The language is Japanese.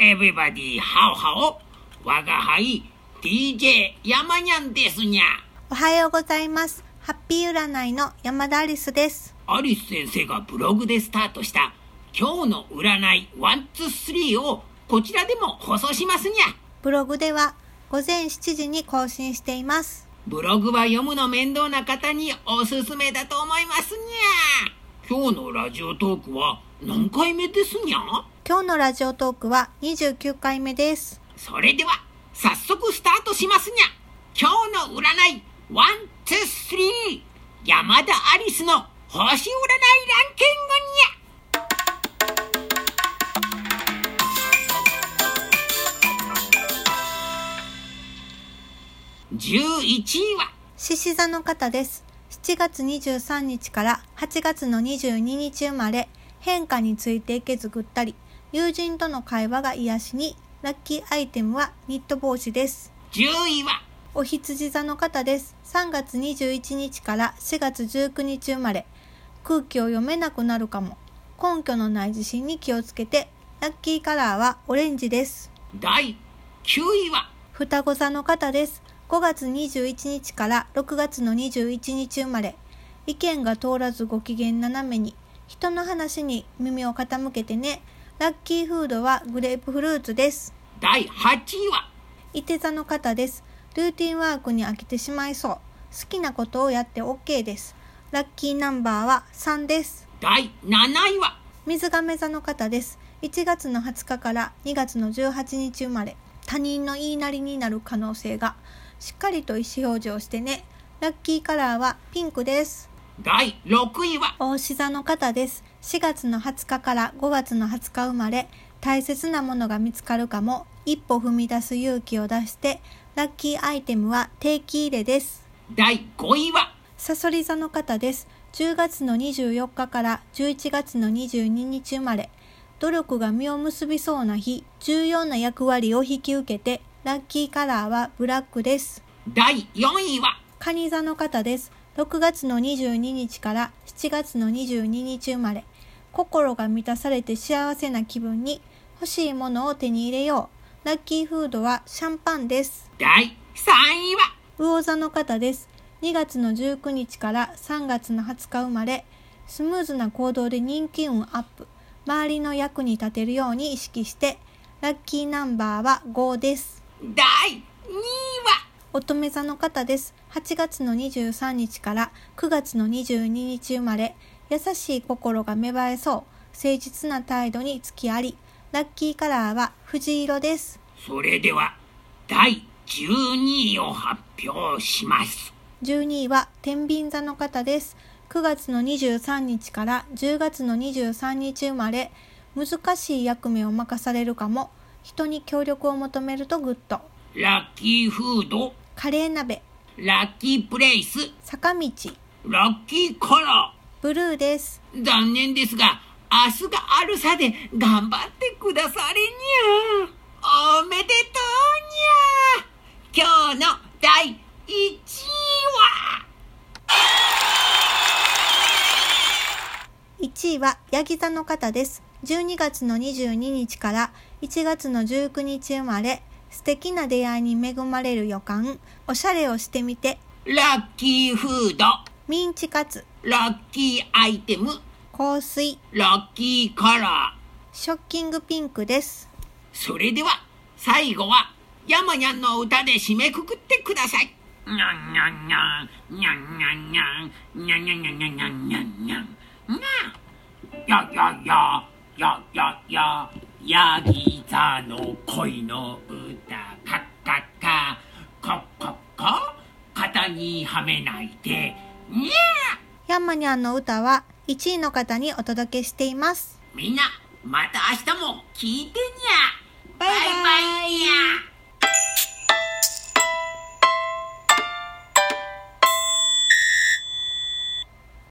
everybody ハオハオ我が輩 DJ 山にゃんですにゃおはようございます。ハッピー占いの山田アリスです。アリス先生がブログでスタートした今日の占い123をこちらでも放送しますにゃブログでは午前7時に更新しています。ブログは読むの面倒な方におすすめだと思いますにゃ今日のラジオトークは何回目ですにゃ？今日のラジオトークは29回目です。それでは早速スタートしますにゃ今日の占い123山田アリスの星占いランキングにゃ11位は獅子座の方です。7月23日から8月の22日生まれ、変化についていけずぐったり、友人との会話が癒しに、ラッキーアイテムはニット帽子です。10位は？お羊座の方です。3月21日から4月19日生まれ。空気を読めなくなるかも。根拠のない自信に気をつけて。ラッキーカラーはオレンジです。第9位は？双子座の方です。5月21日から6月の21日生まれ。意見が通らずご機嫌斜めに。人の話に耳を傾けてね。ラッキーフードはグレープフルーツです。第8位は？伊手座の方です。ルーティンワークに飽きてしまいそう。好きなことをやって OK です。ラッキーナンバーは3です。第7位は？水亀座の方です。1月の20日から2月の18日生まれ。他人の言いなりになる可能性が。しっかりと意思表示をしてね。ラッキーカラーはピンクです。第6位は？大志座の方です。4月の20日から5月の20日生まれ、大切なものが見つかるかも、一歩踏み出す勇気を出して、ラッキーアイテムは定期入れです。第5位は？さそり座の方です。10月の24日から11月の22日生まれ、努力が実を結びそうな日、重要な役割を引き受けて、ラッキーカラーはブラックです。第4位は？蟹座の方です。6月の22日から7月の22日生まれ。心が満たされて幸せな気分に欲しいものを手に入れよう。ラッキーフードはシャンパンです。第3位は？魚座の方です。2月の19日から3月の20日生まれ。スムーズな行動で人気運アップ。周りの役に立てるように意識して。ラッキーナンバーは5です。第2位は？乙女座の方です。8月の23日から9月の22日生まれ、優しい心が芽生えそう、誠実な態度につきあり、ラッキーカラーは藤色です。それでは第12位を発表します12位は天秤座の方です。9月の23日から10月の23日生まれ、難しい役目を任されるかも、人に協力を求めるとグッド。ラッキーフードカレー鍋、ラッキープレイス。坂道、ラッキーカラブルーです。ー残念ですが明日があるさで頑張ってくだされにゃおめでとうにゃ今日の第1位は？1位はヤギ座の方です。12月の22日から1月の19日生まれ、素敵な出会いに恵まれる予感、おしゃれをしてみて、ラッキーフード。ミンチカツ、ラッキーアイテム。香水、ラッキーカラー。ショッキングピンクです。それでは最後は山にゃんの歌で締めくくってください。にゃんにゃんにゃんにゃんにゃんにゃんにゃんにゃんにゃんにゃんにゃんにゃんにゃんにゃややややややヤギ座の恋の歌カッカッカ。カッカッカ肩にはめないで。にゃヤンマニャンの歌は1位の方にお届けしています。みんなまた明日も聞いてにゃ